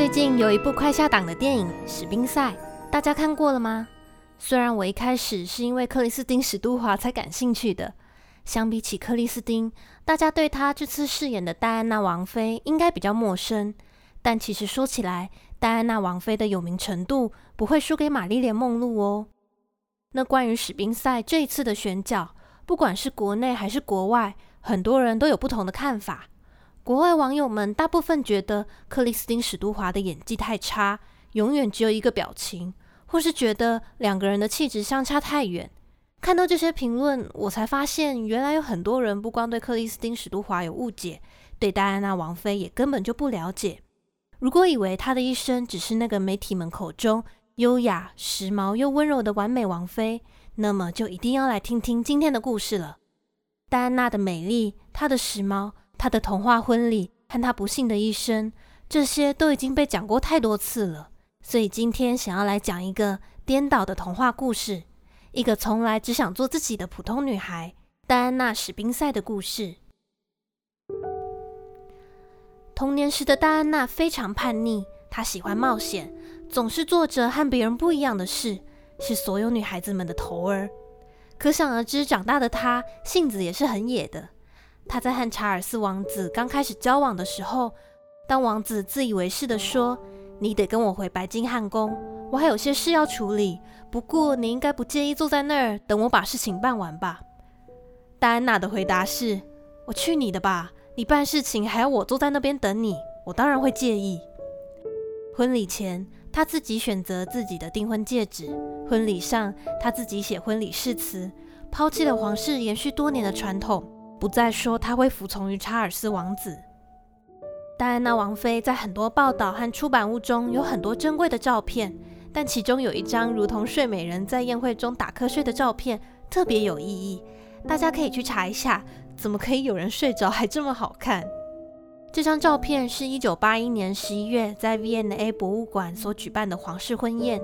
最近有一部快下档的电影《史宾赛》，大家看过了吗？虽然我一开始是因为克里斯汀·史都华才感兴趣的，相比起克里斯汀，大家对她这次饰演的戴安娜王妃应该比较陌生。但其实说起来，戴安娜王妃的有名程度不会输给玛丽莲·梦露哦。那关于史宾赛这一次的选角，不管是国内还是国外，很多人都有不同的看法。国外网友们大部分觉得克里斯汀·史都华的演技太差，永远只有一个表情，或是觉得两个人的气质相差太远。看到这些评论，我才发现原来有很多人不光对克里斯汀·史都华有误解，对戴安娜王妃也根本就不了解。如果以为她的一生只是那个媒体们口中优雅、时髦又温柔的完美王妃，那么就一定要来听听今天的故事了。戴安娜的美丽，她的时髦。他的童话婚礼和他不幸的一生，这些都已经被讲过太多次了。所以今天想要来讲一个颠倒的童话故事，一个从来只想做自己的普通女孩戴安娜·史宾赛的故事。童年时的戴安娜非常叛逆，她喜欢冒险，总是做着和别人不一样的事，是所有女孩子们的头儿。可想而知，长大的她性子也是很野的。他在和查尔斯王子刚开始交往的时候，当王子自以为是地说：“你得跟我回白金汉宫，我还有些事要处理。不过你应该不介意坐在那儿等我把事情办完吧？”戴安娜的回答是：“我去你的吧！你办事情还要我坐在那边等你，我当然会介意。”婚礼前，他自己选择自己的订婚戒指；婚礼上，他自己写婚礼誓词，抛弃了皇室延续多年的传统。不再说他会服从于查尔斯王子。戴安娜王妃在很多报道和出版物中有很多珍贵的照片，但其中有一张如同睡美人在宴会中打瞌睡的照片特别有意义，大家可以去查一下，怎么可以有人睡着还这么好看？这张照片是一九八一年十一月在 V&A 博物馆所举办的皇室婚宴，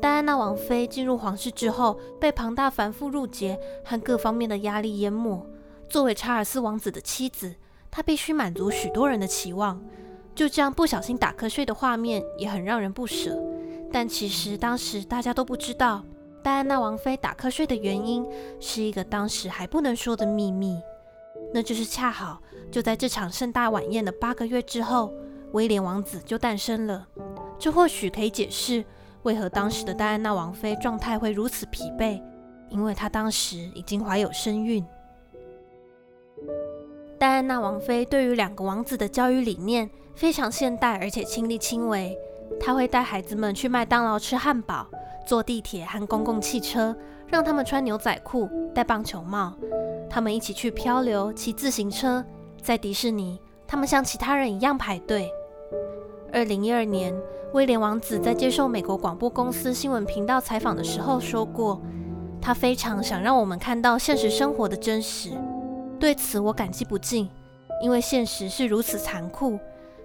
戴安娜王妃进入皇室之后，被庞大繁复入节和各方面的压力淹没。作为查尔斯王子的妻子，她必须满足许多人的期望。就这样不小心打瞌睡的画面也很让人不舍。但其实当时大家都不知道，戴安娜王妃打瞌睡的原因是一个当时还不能说的秘密。那就是恰好就在这场盛大晚宴的八个月之后，威廉王子就诞生了。这或许可以解释为何当时的戴安娜王妃状态会如此疲惫，因为她当时已经怀有身孕。戴安娜王妃对于两个王子的教育理念非常现代，而且亲力亲为。她会带孩子们去麦当劳吃汉堡，坐地铁和公共汽车，让他们穿牛仔裤、戴棒球帽。他们一起去漂流、骑自行车，在迪士尼，他们像其他人一样排队。二零一二年，威廉王子在接受美国广播公司新闻频道采访的时候说过，他非常想让我们看到现实生活的真实。对此我感激不尽，因为现实是如此残酷。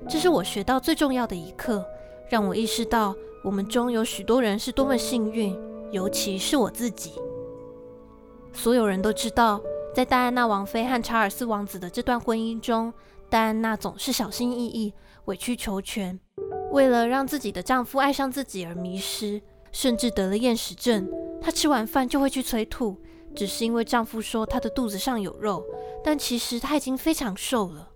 这是我学到最重要的一课，让我意识到我们中有许多人是多么幸运，尤其是我自己。所有人都知道，在戴安娜王妃和查尔斯王子的这段婚姻中，戴安娜总是小心翼翼、委曲求全，为了让自己的丈夫爱上自己而迷失，甚至得了厌食症。她吃完饭就会去催吐。只是因为丈夫说她的肚子上有肉，但其实她已经非常瘦了。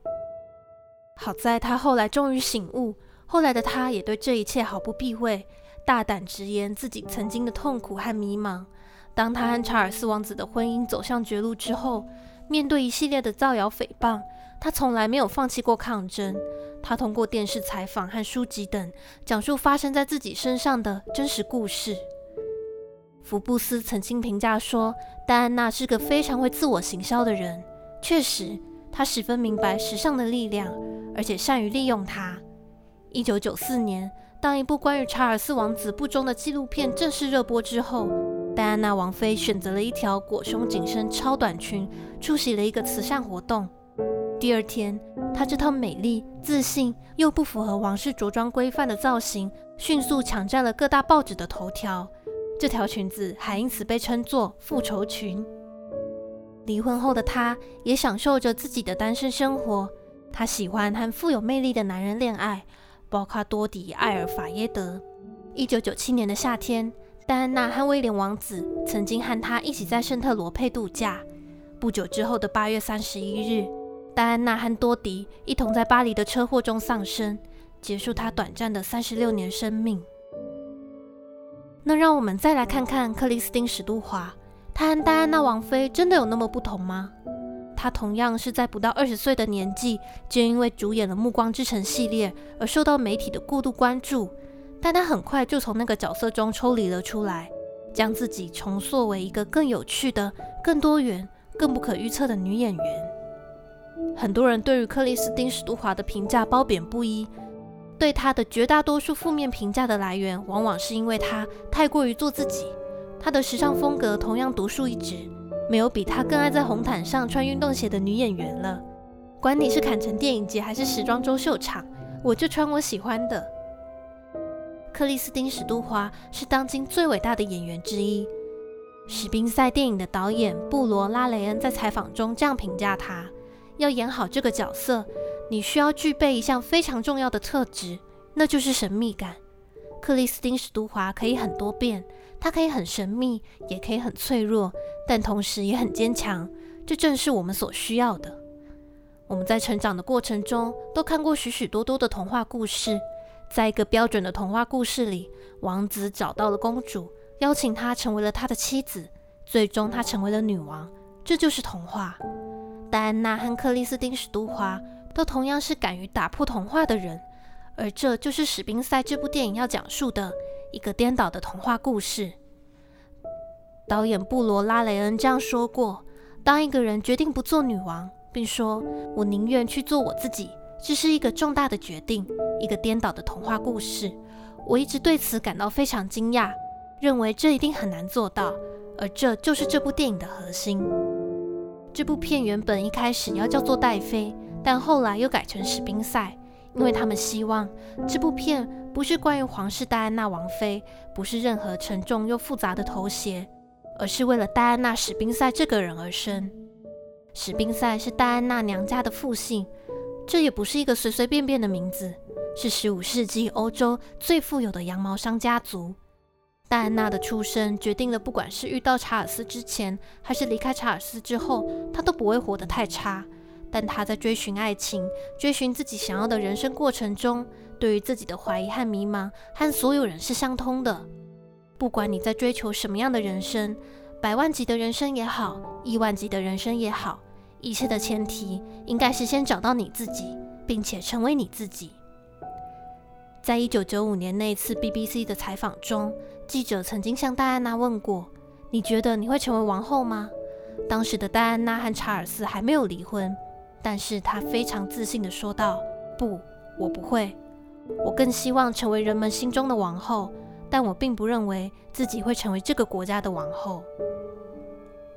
好在她后来终于醒悟，后来的她也对这一切毫不避讳，大胆直言自己曾经的痛苦和迷茫。当她和查尔斯王子的婚姻走向绝路之后，面对一系列的造谣诽谤，她从来没有放弃过抗争。她通过电视采访和书籍等，讲述发生在自己身上的真实故事。福布斯曾经评价说，戴安娜是个非常会自我行销的人。确实，她十分明白时尚的力量，而且善于利用它。一九九四年，当一部关于查尔斯王子不忠的纪录片正式热播之后，戴安娜王妃选择了一条裹胸紧身超短裙，出席了一个慈善活动。第二天，她这套美丽、自信又不符合王室着装规范的造型，迅速抢占了各大报纸的头条。这条裙子还因此被称作“复仇裙”。离婚后的她也享受着自己的单身生活。她喜欢和富有魅力的男人恋爱，包括多迪·艾尔法耶德。一九九七年的夏天，戴安娜和威廉王子曾经和他一起在圣特罗佩度假。不久之后的八月三十一日，戴安娜和多迪一同在巴黎的车祸中丧生，结束她短暂的三十六年生命。那让我们再来看看克里斯汀·史都华，她和戴安娜王妃真的有那么不同吗？她同样是在不到二十岁的年纪，就因为主演了《暮光之城》系列而受到媒体的过度关注，但她很快就从那个角色中抽离了出来，将自己重塑为一个更有趣的、更多元、更不可预测的女演员。很多人对于克里斯汀·史都华的评价褒贬不一，对她的绝大多数负面评价的来源，往往是因为她太过于做自己。她的时尚风格同样独树一帜，没有比她更爱在红毯上穿运动鞋的女演员了。管你是坎城电影节还是时装周秀场，我就穿我喜欢的。克里斯汀·史都华是当今最伟大的演员之一。史宾赛电影的导演布罗拉雷恩在采访中这样评价她。要演好这个角色，你需要具备一项非常重要的特质，那就是神秘感。克里斯汀·史都华可以很多变，她可以很神秘，也可以很脆弱，但同时也很坚强。这正是我们所需要的。我们在成长的过程中都看过许许多多的童话故事，在一个标准的童话故事里，王子找到了公主，邀请她成为了他的妻子，最终她成为了女王。这就是童话。戴安娜和克里斯汀·史都华都同样是敢于打破童话的人，而这就是《史宾赛》这部电影要讲述的一个颠倒的童话故事。导演布罗拉雷恩这样说过：“当一个人决定不做女王，并说‘我宁愿去做我自己’，这是一个重大的决定，一个颠倒的童话故事。我一直对此感到非常惊讶，认为这一定很难做到，而这就是这部电影的核心。”这部片原本一开始要叫做《戴妃》，但后来又改成《史宾赛》，因为他们希望这部片不是关于皇室戴安娜王妃，不是任何沉重又复杂的头衔，而是为了戴安娜·史宾赛这个人而生。史宾赛是戴安娜娘家的父姓，这也不是一个随随便便的名字，是十五世纪欧洲最富有的羊毛商家族。戴安娜的出生决定了，不管是遇到查尔斯之前，还是离开查尔斯之后，她都不会活得太差。但他在追寻爱情、追寻自己想要的人生过程中，对于自己的怀疑和迷茫，和所有人是相通的。不管你在追求什么样的人生，百万级的人生也好，亿万级的人生也好，一切的前提应该是先找到你自己，并且成为你自己。在一九九五年那次 BBC 的采访中，记者曾经向戴安娜问过：“你觉得你会成为王后吗？”当时的戴安娜和查尔斯还没有离婚，但是她非常自信地说道：“不，我不会。我更希望成为人们心中的王后，但我并不认为自己会成为这个国家的王后。”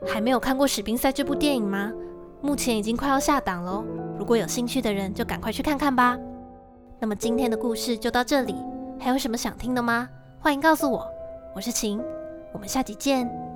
还没有看过《史宾赛》这部电影吗？目前已经快要下档喽。如果有兴趣的人，就赶快去看看吧。那么今天的故事就到这里，还有什么想听的吗？欢迎告诉我，我是晴，我们下集见。